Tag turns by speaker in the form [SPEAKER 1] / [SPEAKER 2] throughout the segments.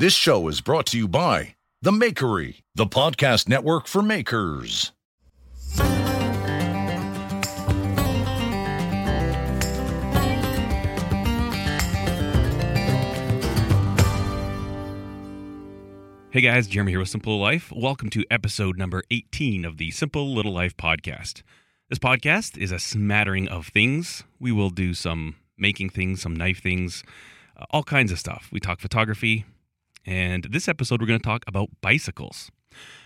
[SPEAKER 1] This show is brought to you by The Makery, the podcast network for makers.
[SPEAKER 2] Hey guys, Jeremy here with Simple Life. Welcome to episode number 18 of the Simple Little Life podcast. This podcast is a smattering of things. We will do some making things, some knife things, uh, all kinds of stuff. We talk photography, and this episode we're going to talk about bicycles.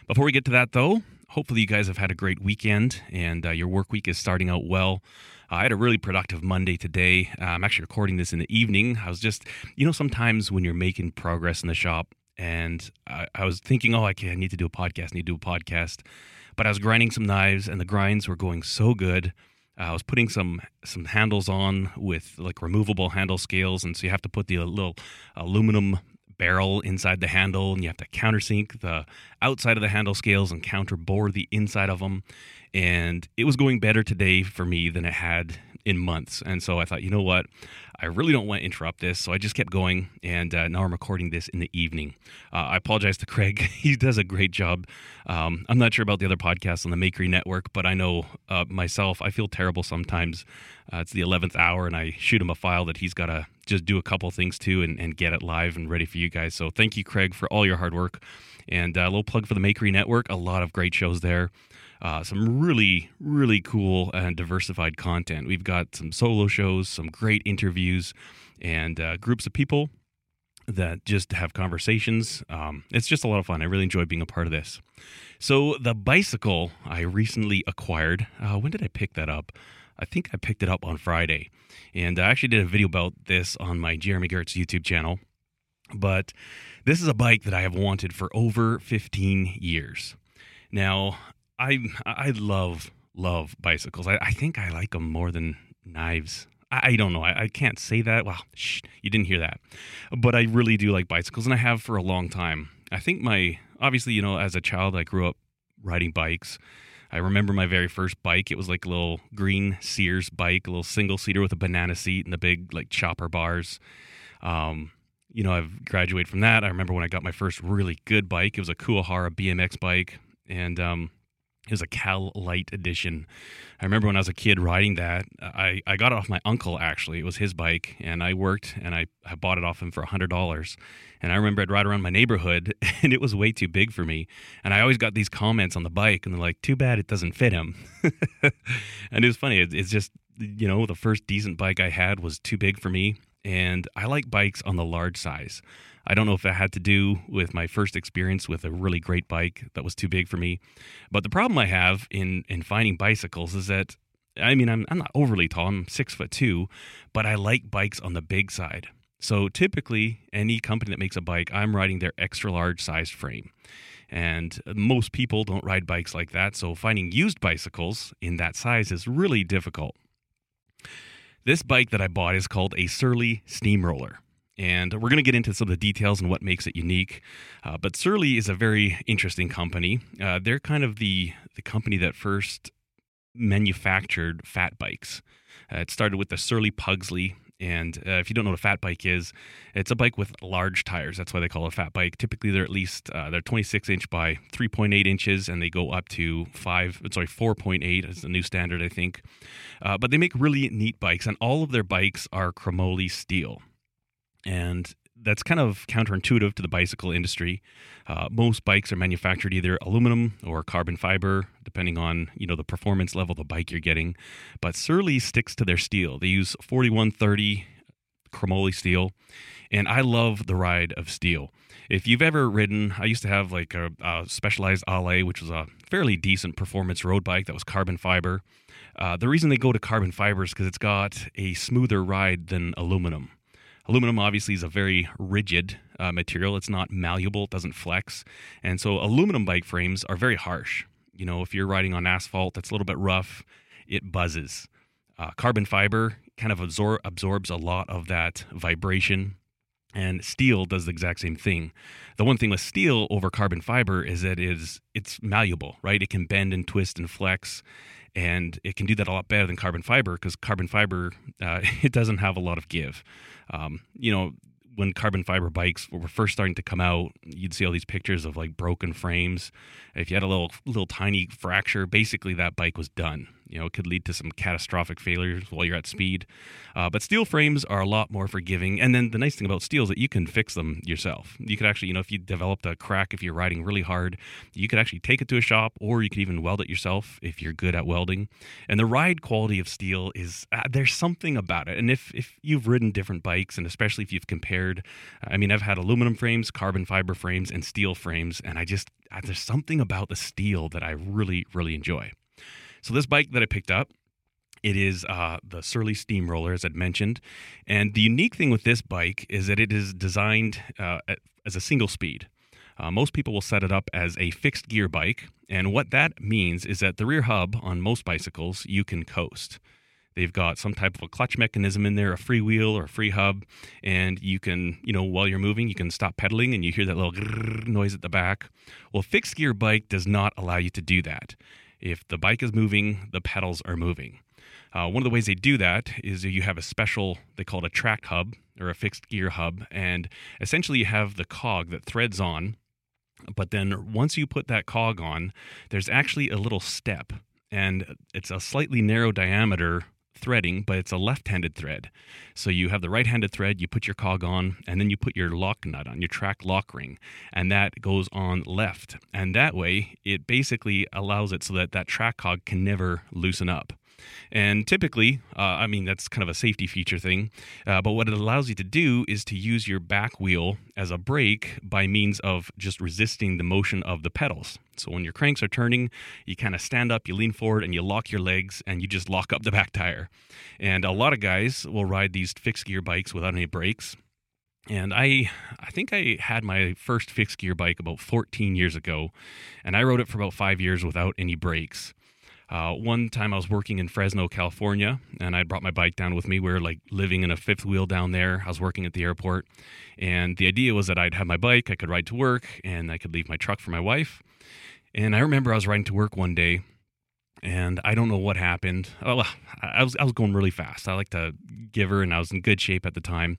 [SPEAKER 2] Before we get to that though, hopefully you guys have had a great weekend and uh, your work week is starting out well. Uh, I had a really productive Monday today. Uh, I'm actually recording this in the evening. I was just, you know, sometimes when you're making progress in the shop, and I, I was thinking, oh, okay, I need to do a podcast, I need to do a podcast. But I was grinding some knives, and the grinds were going so good. I was putting some some handles on with like removable handle scales, and so you have to put the little aluminum barrel inside the handle, and you have to countersink the outside of the handle scales and counterbore the inside of them. And it was going better today for me than it had in months. And so I thought, you know what? I really don't want to interrupt this. So I just kept going. And uh, now I'm recording this in the evening. Uh, I apologize to Craig. he does a great job. Um, I'm not sure about the other podcasts on the Makery Network, but I know uh, myself, I feel terrible sometimes. Uh, it's the 11th hour, and I shoot him a file that he's got to just do a couple things to and, and, get it live and ready for you guys. So thank you, Craig, for all your hard work. And uh, a little plug for the Makery Network. A lot of great shows there uh, some really, really cool and diversified content. We've got some solo shows, some great interviews, and uh, groups of people that just have conversations. Um, it's just a lot of fun. I really enjoy being a part of this. So, the bicycle I recently acquired, uh, when did I pick that up? I think I picked it up on Friday. And I actually did a video about this on my Jeremy Gertz YouTube channel. But this is a bike that I have wanted for over 15 years. Now, I I love love bicycles. I, I think I like them more than knives. I, don't know. I, I, can't say that. Well, shh, you didn't hear that. But I really do like bicycles, and I have for a long time. I think my obviously, you know, as a child, I grew up riding bikes. I remember my very first bike. It was like a little green Sears bike, a little single seater with a banana seat and the big like chopper bars. Um, you know, I've graduated from that. I remember when I got my first really good bike. It was a Kuwahara BMX bike, and um, it was a Cal Light edition. I remember when I was a kid riding that. I, I got it off my uncle, actually. It was his bike, and I worked and I, I bought it off him for $100. And I remember I'd ride around my neighborhood, and it was way too big for me. And I always got these comments on the bike, and they're like, too bad it doesn't fit him. and it was funny. It, it's just, you know, the first decent bike I had was too big for me. And I like bikes on the large size. I don't know if it had to do with my first experience with a really great bike that was too big for me. But the problem I have in in finding bicycles is that I mean I'm I'm not overly tall. I'm six foot two, but I like bikes on the big side. So typically, any company that makes a bike, I'm riding their extra large sized frame. And most people don't ride bikes like that, so finding used bicycles in that size is really difficult. This bike that I bought is called a Surly Steamroller and we're going to get into some of the details and what makes it unique. Uh, but Surly is a very interesting company. Uh, they're kind of the the company that first manufactured fat bikes. Uh, it started with the Surly Pugsley. And uh, if you don't know what a fat bike is, it's a bike with large tires. That's why they call it a fat bike. Typically, they're at least uh, they're 26 inch by 3.8 inches, and they go up to five. Sorry, 4.8 is the new standard, I think. Uh, but they make really neat bikes, and all of their bikes are chromoly steel and that's kind of counterintuitive to the bicycle industry. Uh, most bikes are manufactured either aluminum or carbon fiber, depending on you know the performance level of the bike you're getting. But Surly sticks to their steel. They use 4130 chromoly steel, and I love the ride of steel. If you've ever ridden, I used to have like a, a specialized Allez, which was a fairly decent performance road bike that was carbon fiber. Uh, the reason they go to carbon fiber is because it's got a smoother ride than aluminum. Aluminum obviously is a very rigid uh, material. It's not malleable, it doesn't flex. And so aluminum bike frames are very harsh. You know, if you're riding on asphalt that's a little bit rough, it buzzes. Uh, carbon fiber kind of absor- absorbs a lot of that vibration. And steel does the exact same thing. The one thing with steel over carbon fiber is that it is it's malleable, right? It can bend and twist and flex, and it can do that a lot better than carbon fiber because carbon fiber uh, it doesn't have a lot of give. Um, you know, when carbon fiber bikes were first starting to come out, you'd see all these pictures of like broken frames. If you had a little little tiny fracture, basically that bike was done. You know, could lead to some catastrophic failures while you're at speed. Uh, but steel frames are a lot more forgiving. And then the nice thing about steel is that you can fix them yourself. You could actually, you know, if you developed a crack, if you're riding really hard, you could actually take it to a shop or you could even weld it yourself if you're good at welding. And the ride quality of steel is, uh, there's something about it. And if, if you've ridden different bikes, and especially if you've compared, I mean, I've had aluminum frames, carbon fiber frames, and steel frames, and I just, uh, there's something about the steel that I really, really enjoy. So this bike that I picked up, it is uh, the Surly Steamroller, as I'd mentioned. And the unique thing with this bike is that it is designed uh, as a single speed. Uh, most people will set it up as a fixed gear bike. And what that means is that the rear hub on most bicycles, you can coast. They've got some type of a clutch mechanism in there, a free wheel or a free hub, and you can, you know, while you're moving, you can stop pedaling and you hear that little noise at the back. Well, fixed gear bike does not allow you to do that. If the bike is moving, the pedals are moving. Uh, one of the ways they do that is you have a special, they call it a track hub or a fixed gear hub. And essentially, you have the cog that threads on. But then once you put that cog on, there's actually a little step. And it's a slightly narrow diameter threading, but it's a left handed thread. So you have the right handed thread, you put your cog on, and then you put your lock nut on, your track lock ring, and that goes on left. And that way, it basically allows it so that that track cog can never loosen up. And typically, uh, I mean, that's kind of a safety feature thing. Uh, but what it allows you to do is to use your back wheel as a brake by means of just resisting the motion of the pedals. So when your cranks are turning, you kind of stand up, you lean forward, and you lock your legs, and you just lock up the back tire. And a lot of guys will ride these fixed gear bikes without any brakes. And I, I think I had my first fixed gear bike about 14 years ago, and I rode it for about five years without any brakes. Uh, one time I was working in Fresno, California, and I brought my bike down with me. We were like living in a fifth wheel down there. I was working at the airport, and the idea was that I'd have my bike, I could ride to work, and I could leave my truck for my wife. And I remember I was riding to work one day, and I don't know what happened. Oh, I was I was going really fast. I like to give her, and I was in good shape at the time.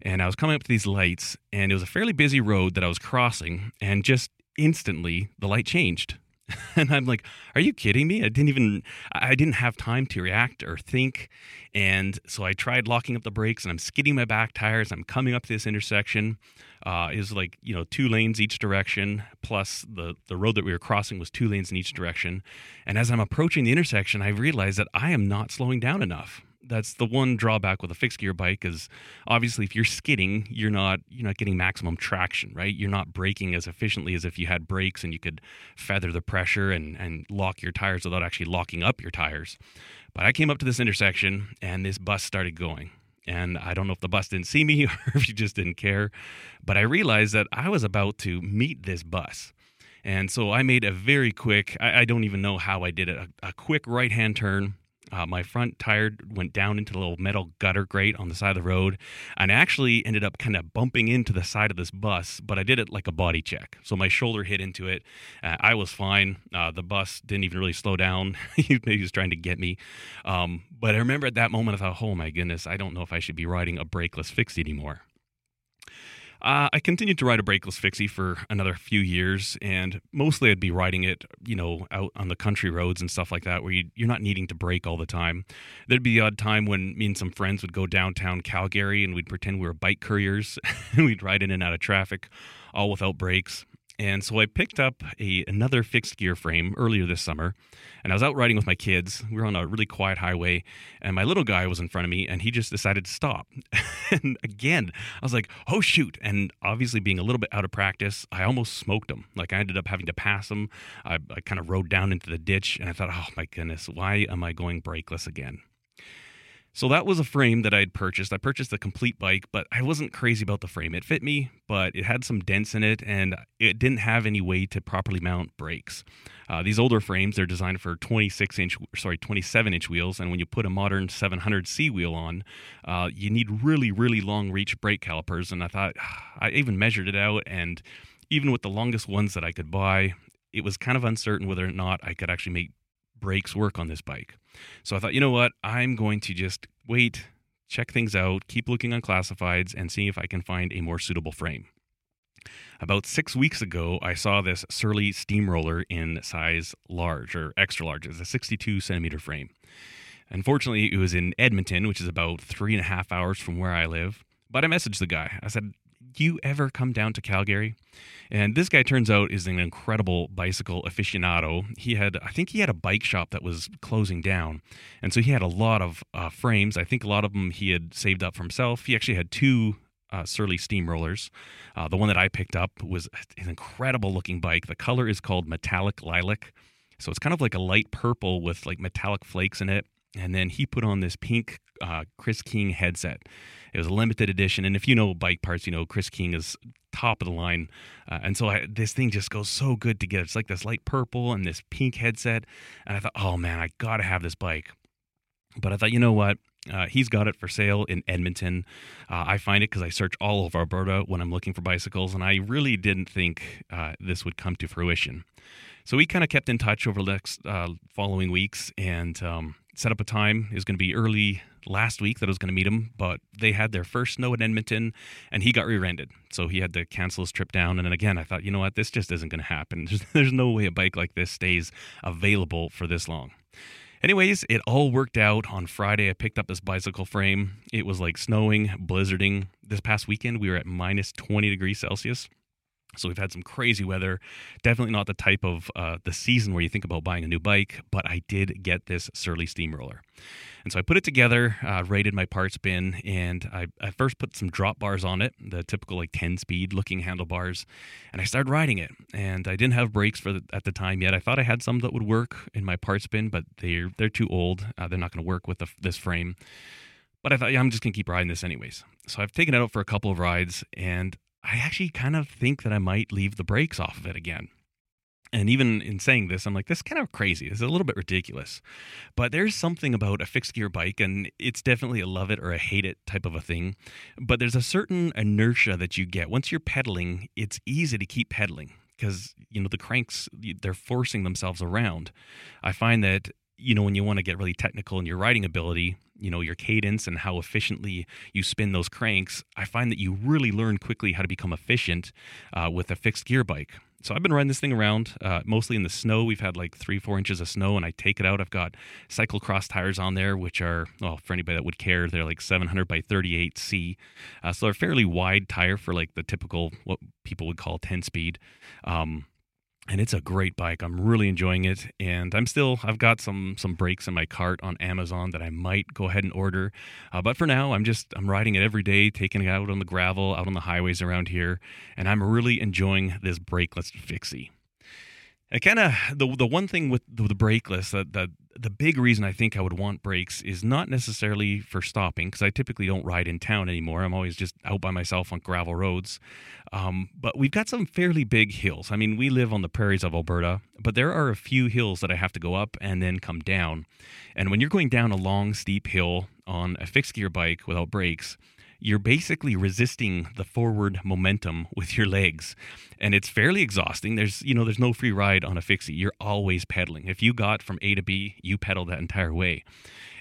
[SPEAKER 2] And I was coming up to these lights, and it was a fairly busy road that I was crossing, and just instantly the light changed and I'm like, "Are you kidding me? I didn't even I didn't have time to react or think." And so I tried locking up the brakes, and I'm skidding my back tires. I'm coming up to this intersection. Uh, is like you know two lanes each direction, plus the the road that we were crossing was two lanes in each direction. And as I'm approaching the intersection, I realize that I am not slowing down enough that's the one drawback with a fixed gear bike is obviously if you're skidding you're not you're not getting maximum traction right? You're not braking as efficiently as if you had brakes and you could feather the pressure and and lock your tires without actually locking up your tires. But i came up to this intersection and this bus started going. And I don't know if the bus didn't see me or if she just didn't care, but I realized that I was about to meet this bus. And so I made a very quick, I, I don't even know how I did it, a, a quick right hand turn uh, my front tire went down into the little metal gutter grate on the side of the road and actually ended up kind of bumping into the side of this bus, but I did it like a body check. So my shoulder hit into it. Uh, I was fine. Uh, the bus didn't even really slow down. Maybe he was trying to get me. Um, but I remember at that moment, I thought, oh my goodness, I don't know if I should be riding a brakeless fixie anymore. Uh, I continued to ride a brakeless fixie for another few years, and mostly I'd be riding it, you know, out on the country roads and stuff like that, where you, are not needing to brake all the time. There'd be the odd time when me and some friends would go downtown Calgary, and we'd pretend we were bike couriers, and we'd ride in and out of traffic, all without brakes. And so I picked up a another fixed gear frame earlier this summer, and I was out riding with my kids. We were on a really quiet highway, and my little guy was in front of me, and he just decided to stop. and again, I was like, "Oh shoot!" And obviously, being a little bit out of practice, I almost smoked him. Like I ended up having to pass him. I, I kind of rode down into the ditch, and I thought, "Oh my goodness, why am I going brakeless again?" So that was a frame that I had purchased. I purchased the complete bike, but I wasn't crazy about the frame. It fit me, but it had some dents in it, and it didn't have any way to properly mount brakes. Uh, these older frames they're designed for 26 inch, sorry, 27 inch wheels, and when you put a modern 700C wheel on, uh, you need really, really long reach brake calipers. And I thought I even measured it out, and even with the longest ones that I could buy, it was kind of uncertain whether or not I could actually make brakes work on this bike. So I thought, you know what? I'm going to just wait check things out, keep looking on classifieds, and see if I can find a more suitable frame. About six weeks ago, I saw this Surly steamroller in size large or extra large. It's a 62 centimeter frame. Unfortunately, it was in Edmonton, which is about three and a half hours from where I live. But I messaged the guy. I said, You ever come down to Calgary? And this guy turns out is an incredible bicycle aficionado. He had, I think he had a bike shop that was closing down. And so he had a lot of uh, frames. I think a lot of them he had saved up for himself. He actually had two uh, Surly steamrollers. Uh, the one that I picked up was an incredible looking bike. The color is called Metallic Lilac. So it's kind of like a light purple with like metallic flakes in it. And then he put on this pink uh, Chris King headset. It was a limited edition. And if you know bike parts, you know Chris King is top of the line. Uh, and so I, this thing just goes so good together. It's like this light purple and this pink headset. And I thought, oh man, I got to have this bike. But I thought, you know what? Uh, he's got it for sale in Edmonton. Uh, I find it because I search all over Alberta when I'm looking for bicycles, and I really didn't think uh, this would come to fruition. So we kind of kept in touch over the next uh, following weeks and um, set up a time. It was going to be early last week that I was going to meet him, but they had their first snow in Edmonton, and he got rear-ended, so he had to cancel his trip down. And then again, I thought, you know what, this just isn't going to happen. There's, there's no way a bike like this stays available for this long. Anyways, it all worked out. On Friday, I picked up this bicycle frame. It was like snowing, blizzarding. This past weekend, we were at minus 20 degrees Celsius. So we've had some crazy weather. Definitely not the type of uh, the season where you think about buying a new bike, but I did get this Surly steamroller. And so I put it together, uh, rated my parts bin, and I, I first put some drop bars on it, the typical like 10 speed looking handlebars, and I started riding it. And I didn't have brakes for the, at the time yet. I thought I had some that would work in my parts bin, but they're they're too old. Uh, they're not going to work with the, this frame. But I thought, yeah, I'm just going to keep riding this anyways. So I've taken it out for a couple of rides, and I actually kind of think that I might leave the brakes off of it again. And even in saying this, I'm like, this is kind of crazy. This is a little bit ridiculous. But there's something about a fixed gear bike, and it's definitely a love it or a hate it type of a thing. But there's a certain inertia that you get. Once you're pedaling, it's easy to keep pedaling because, you know, the cranks, they're forcing themselves around. I find that you know, when you want to get really technical in your riding ability, you know, your cadence and how efficiently you spin those cranks, I find that you really learn quickly how to become efficient uh, with a fixed gear bike. So I've been riding this thing around uh, mostly in the snow. We've had like three, four inches of snow, and I take it out. I've got cyclocross tires on there, which are, well, for anybody that would care, they're like 700 by 38C. Uh, so they're fairly wide tire for like the typical, what people would call 10 speed. Um, and it's a great bike. I'm really enjoying it, and I'm still I've got some some brakes in my cart on Amazon that I might go ahead and order. Uh, but for now, I'm just I'm riding it every day, taking it out on the gravel, out on the highways around here, and I'm really enjoying this brakeless fixie. I kind of the the one thing with the, the brakeless that the the big reason I think I would want brakes is not necessarily for stopping because I typically don't ride in town anymore. I'm always just out by myself on gravel roads. Um, but we've got some fairly big hills. I mean, we live on the prairies of Alberta, but there are a few hills that I have to go up and then come down. And when you're going down a long, steep hill on a fixed gear bike without brakes, you're basically resisting the forward momentum with your legs. And it's fairly exhausting. There's you know there's no free ride on a fixie. You're always pedaling. If you got from a to b you pedal that entire way.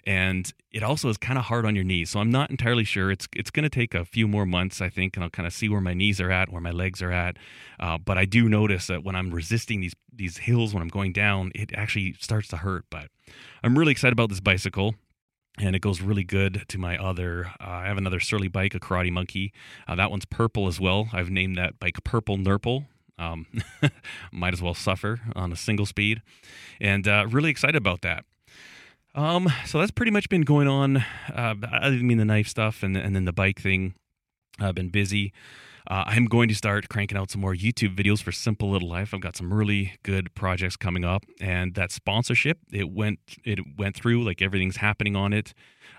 [SPEAKER 2] And it also is kind of hard on your knees. So i'm not entirely sure. It's it's going to take a few more months i think and i'll kind of see where my knees are at where my legs are at. Uh, but i do notice that when i'm resisting these these hills when i'm going down it actually starts to hurt. But i'm really excited about this bicycle and it goes really good to my other. Uh, I have another Surly bike, a Karate Monkey. Uh, that one's purple as well. I've named that bike Purple Nurple. Um, might as well suffer on a single speed, and uh, really excited about that. Um, so that's pretty much been going on. Uh, I mean the knife stuff and and then the bike thing. I've been busy. Uh, I'm going to start cranking out some more YouTube videos for Simple Little Life. I've got some really good projects coming up, and that sponsorship it went it went through like everything's happening on it.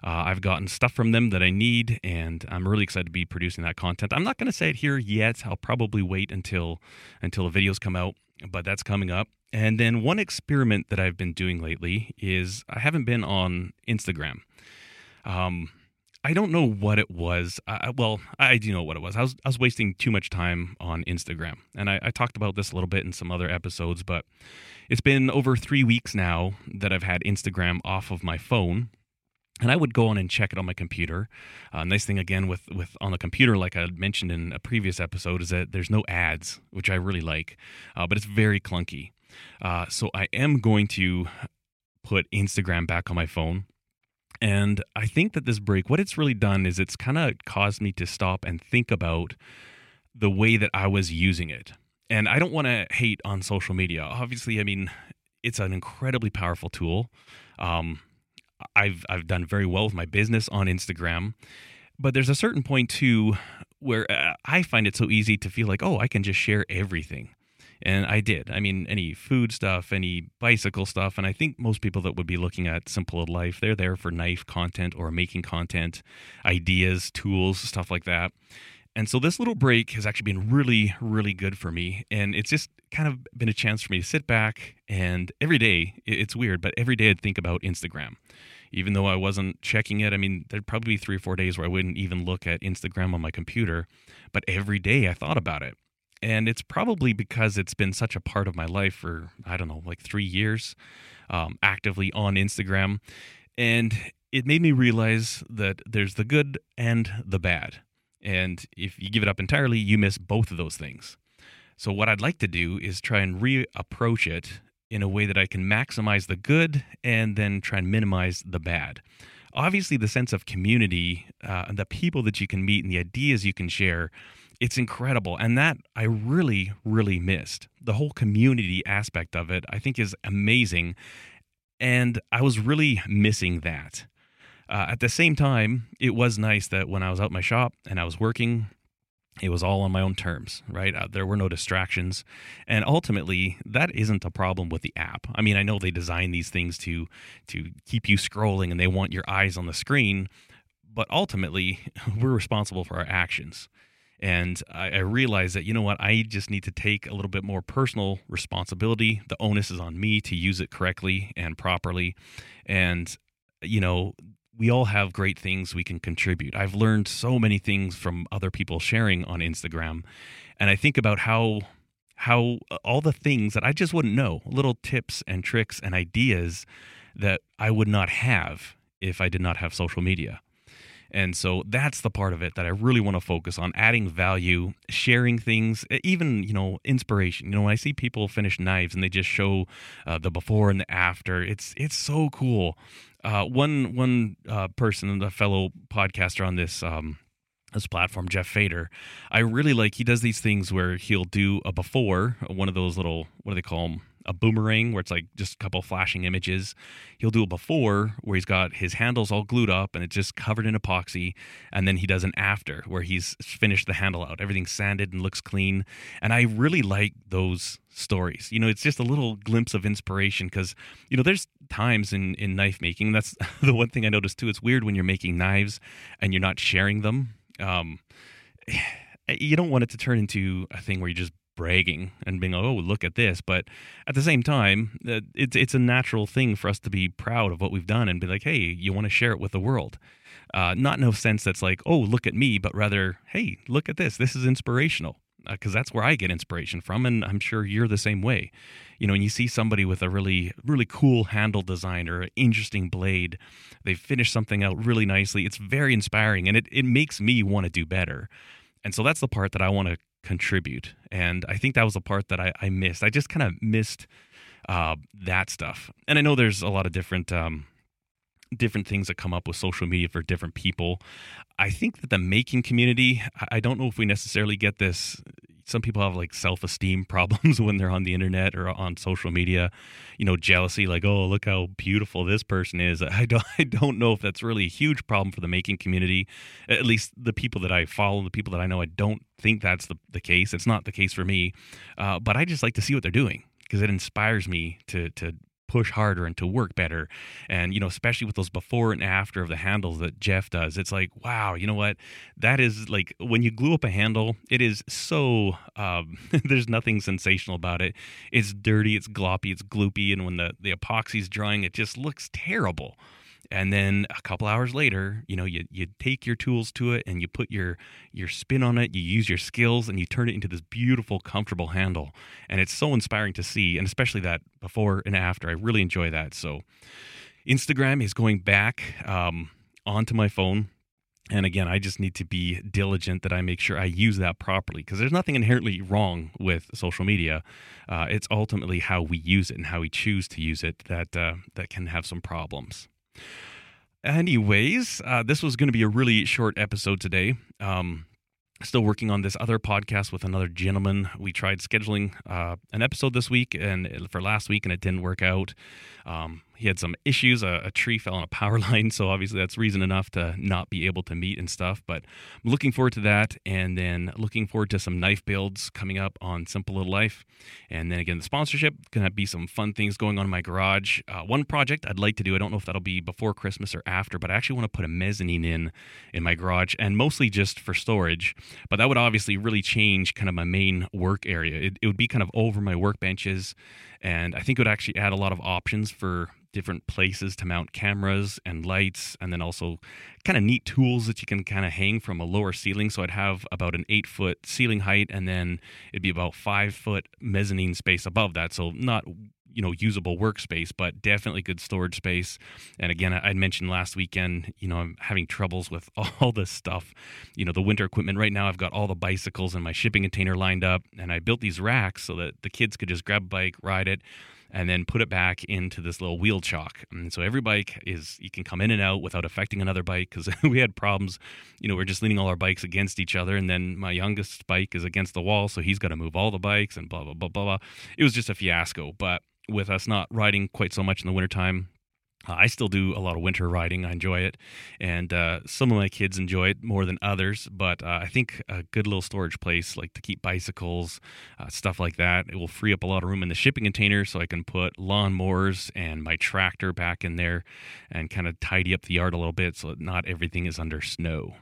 [SPEAKER 2] Uh, I've gotten stuff from them that I need, and I'm really excited to be producing that content. I'm not going to say it here yet. I'll probably wait until until the videos come out, but that's coming up. And then one experiment that I've been doing lately is I haven't been on Instagram. Um, I don't know what it was. I, well, I do know what it was. I was I was wasting too much time on Instagram, and I, I talked about this a little bit in some other episodes. But it's been over three weeks now that I've had Instagram off of my phone, and I would go on and check it on my computer. Uh, nice thing again with with on the computer, like I mentioned in a previous episode, is that there's no ads, which I really like, uh, but it's very clunky. Uh, so I am going to put Instagram back on my phone. And I think that this break, what it's really done is it's kind of caused me to stop and think about the way that I was using it. And I don't want to hate on social media. Obviously, I mean, it's an incredibly powerful tool. Um, I've I've done very well with my business on Instagram, but there's a certain point too where uh, I find it so easy to feel like, oh, I can just share everything. And I did. I mean, any food stuff, any bicycle stuff. And I think most people that would be looking at Simple Life, they're there for knife content or making content, ideas, tools, stuff like that. And so this little break has actually been really, really good for me. And it's just kind of been a chance for me to sit back and every day, it's weird, but every day I'd think about Instagram. Even though I wasn't checking it, I mean, there'd probably be three or four days where I wouldn't even look at Instagram on my computer, but every day I thought about it. And it's probably because it's been such a part of my life for, I don't know, like three years, um, actively on Instagram. And it made me realize that there's the good and the bad and if you give it up entirely, you miss both of those things. So, what I'd like to do is try and reapproach it in a way that I can maximize the good and then try and minimize the bad. Obviously, the sense of community, uh, and the people that you can meet, and the ideas you can share, it's incredible. And that I really, really missed. The whole community aspect of it, I think, is amazing. And I was really missing that. Uh, at the same time, it was nice that when I was out my shop and I was working, it was all on my own terms, right? Uh, there were no distractions, and ultimately, that isn't a problem with the app. I mean, I know they design these things to to keep you scrolling, and they want your eyes on the screen, but ultimately, we're responsible for our actions. And I, I realized that, you know what, I just need to take a little bit more personal responsibility. The onus is on me to use it correctly and properly. And, you know, we all have great things we can contribute. I've learned so many things from other people sharing on Instagram, and I think about how how uh, all the things that I just wouldn't know, little tips and tricks and ideas that I would not have if I did not have social media. And so that's the part of it that I really want to focus on adding value, sharing things, even, you know, inspiration. You know, when I see people finish knives and they just show uh, the before and the after, it's it's so cool. Uh, one one uh, person, a fellow podcaster on this um, this platform, Jeff Fader, I really like. He does these things where he'll do a before, one of those little what do they call them? A boomerang where it's like just a couple flashing images. He'll do a before where he's got his handles all glued up and it's just covered in epoxy. And then he does an after where he's finished the handle out. Everything's sanded and looks clean. And I really like those stories. You know, it's just a little glimpse of inspiration because, you know, there's times in, in knife making. That's the one thing I noticed too. It's weird when you're making knives and you're not sharing them. Um, you don't want it to turn into a thing where you just bragging and being like, oh look at this but at the same time uh, it's it's a natural thing for us to be proud of what we've done and be like hey you want to share it with the world uh, not in a sense that's like oh look at me but rather hey look at this this is inspirational because uh, that's where I get inspiration from, and I'm sure you're the same way. You know, when you see somebody with a really, really cool handle design or an interesting blade, they finish something out really nicely. It's very inspiring, and it it makes me want to do better. And so that's the part that I want to contribute. And I think that was the part that I, I missed. I just kind of missed uh, that stuff. And I know there's a lot of different um, different things that come up with social media for different people. I think that the making community, I don't know if we necessarily get this some people have like self-esteem problems when they're on the internet or on social media. You know jealousy like oh look how beautiful this person is. I don't i don't know if that's really a huge problem for the making community. At least the people that i follow the people that i know i don't think that's the, the case. It's not the case for me. Uh, but i just like to see what they're doing because it inspires me to to push harder and to work better. And, you know, especially with those before and after of the handles that Jeff does, it's like, wow, you know what? That is like when you glue up a handle, it is so, um, there's nothing sensational about it. It's dirty, it's gloppy, it's gloopy. And when the, the epoxy's drying, it just looks terrible and then a couple hours later you know you, you take your tools to it and you put your your spin on it you use your skills and you turn it into this beautiful comfortable handle and it's so inspiring to see and especially that before and after i really enjoy that so Instagram is going back um, onto my phone. And again, I just need to be diligent that I make sure I use that properly because there's nothing inherently wrong with social media. Uh, it's ultimately how we use it and how we choose to use it that uh, that can have some problems. Anyways, uh, this was going to be a really short episode today. Um, still working on this other podcast with another gentleman. We tried scheduling uh, an episode this week and for last week, and it didn't work out. Um, he had some issues. A, a, tree fell on a power line, so obviously that's reason enough to not be able to meet and stuff. But I'm looking forward to that, and then looking forward to some knife builds coming up on Simple Little Life, and then again the sponsorship. Gonna be some fun things going on in my garage. Uh, one project I'd like to do. I don't know if that'll be before Christmas or after, but I actually want to put a mezzanine in in my garage, and mostly just for storage. But that would obviously really change kind of my main work area. It, it would be kind of over my workbenches, and I think it would actually add a lot of options for different places to mount cameras and lights, and then also kind of neat tools that you can kind of hang from a lower ceiling. So I'd have about an eight foot ceiling height, and then it'd be about five foot mezzanine space above that. So not you know usable workspace but definitely good storage space and again i mentioned last weekend you know i'm having troubles with all this stuff you know the winter equipment right now i've got all the bicycles in my shipping container lined up and i built these racks so that the kids could just grab a bike ride it and then put it back into this little wheel chock. And so every bike is you can come in and out without affecting another bike because we had problems. You know, we're just leaning all our bikes against each other, and then my youngest bike is against the wall, so he's got to move all the bikes and blah blah blah blah blah. It was just a fiasco, but with us not riding quite so much in the wintertime, uh, I still do a lot of winter riding. I enjoy it, and uh, some of my kids enjoy it more than others. But uh, I think a good little storage place, like to keep bicycles, uh, stuff like that, it will free up a lot of room in the shipping container, so I can put lawnmowers and my tractor back in there, and kind of tidy up the yard a little bit, so that not everything is under snow.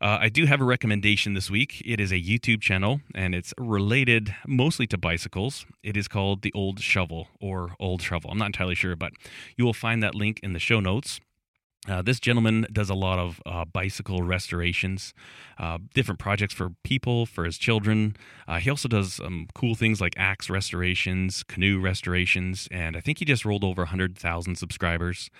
[SPEAKER 2] Uh, I do have a recommendation this week. It is a YouTube channel and it's related mostly to bicycles. It is called The Old Shovel or Old Shovel. I'm not entirely sure, but you will find that link in the show notes. Uh, this gentleman does a lot of uh, bicycle restorations, uh, different projects for people, for his children. Uh, he also does um, cool things like axe restorations, canoe restorations, and I think he just rolled over 100,000 subscribers.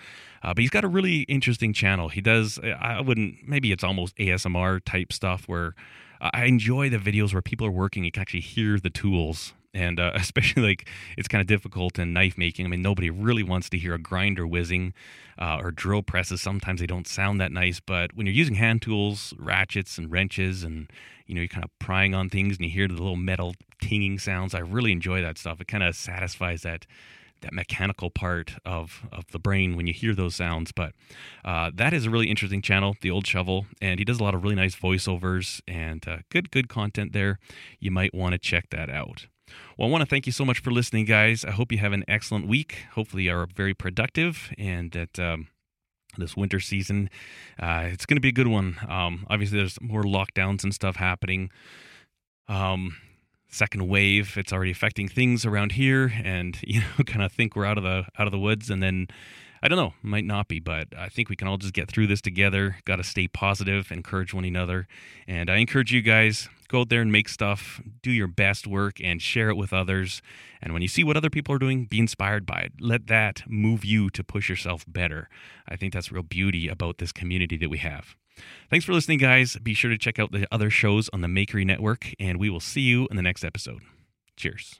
[SPEAKER 2] Uh, but he's got a really interesting channel. He does, I wouldn't, maybe it's almost ASMR type stuff where I enjoy the videos where people are working. You can actually hear the tools and uh, especially like it's kind of difficult in knife making. I mean, nobody really wants to hear a grinder whizzing uh, or drill presses. Sometimes they don't sound that nice, but when you're using hand tools, ratchets and wrenches, and you know you're kind of prying on things and you hear the little metal tinging sounds, I really enjoy that stuff. It kind of satisfies that that mechanical part of, of the brain when you hear those sounds. But uh, that is a really interesting channel, The Old Shovel, and he does a lot of really nice voiceovers and uh, good good content there. You might want to check that out. Well, I want to thank you so much for listening, guys. I hope you have an excellent week. Hopefully, you are very productive and that. Um, this winter season, uh, it's going to be a good one. Um, obviously, there's more lockdowns and stuff happening. Um, second wave, it's already affecting things around here, and you know, kind of think we're out of the out of the woods, and then I don't know, might not be, but I think we can all just get through this together. Got to stay positive, encourage one another. And I encourage you guys go out there and make stuff, do your best work and share it with others. And when you see what other people are doing, be inspired by it. Let that move you to push yourself better. I think that's real beauty about this community that we have. Thanks for listening, guys. Be sure to check out the other shows on the Makery Network, and we will see you in the next episode. Cheers.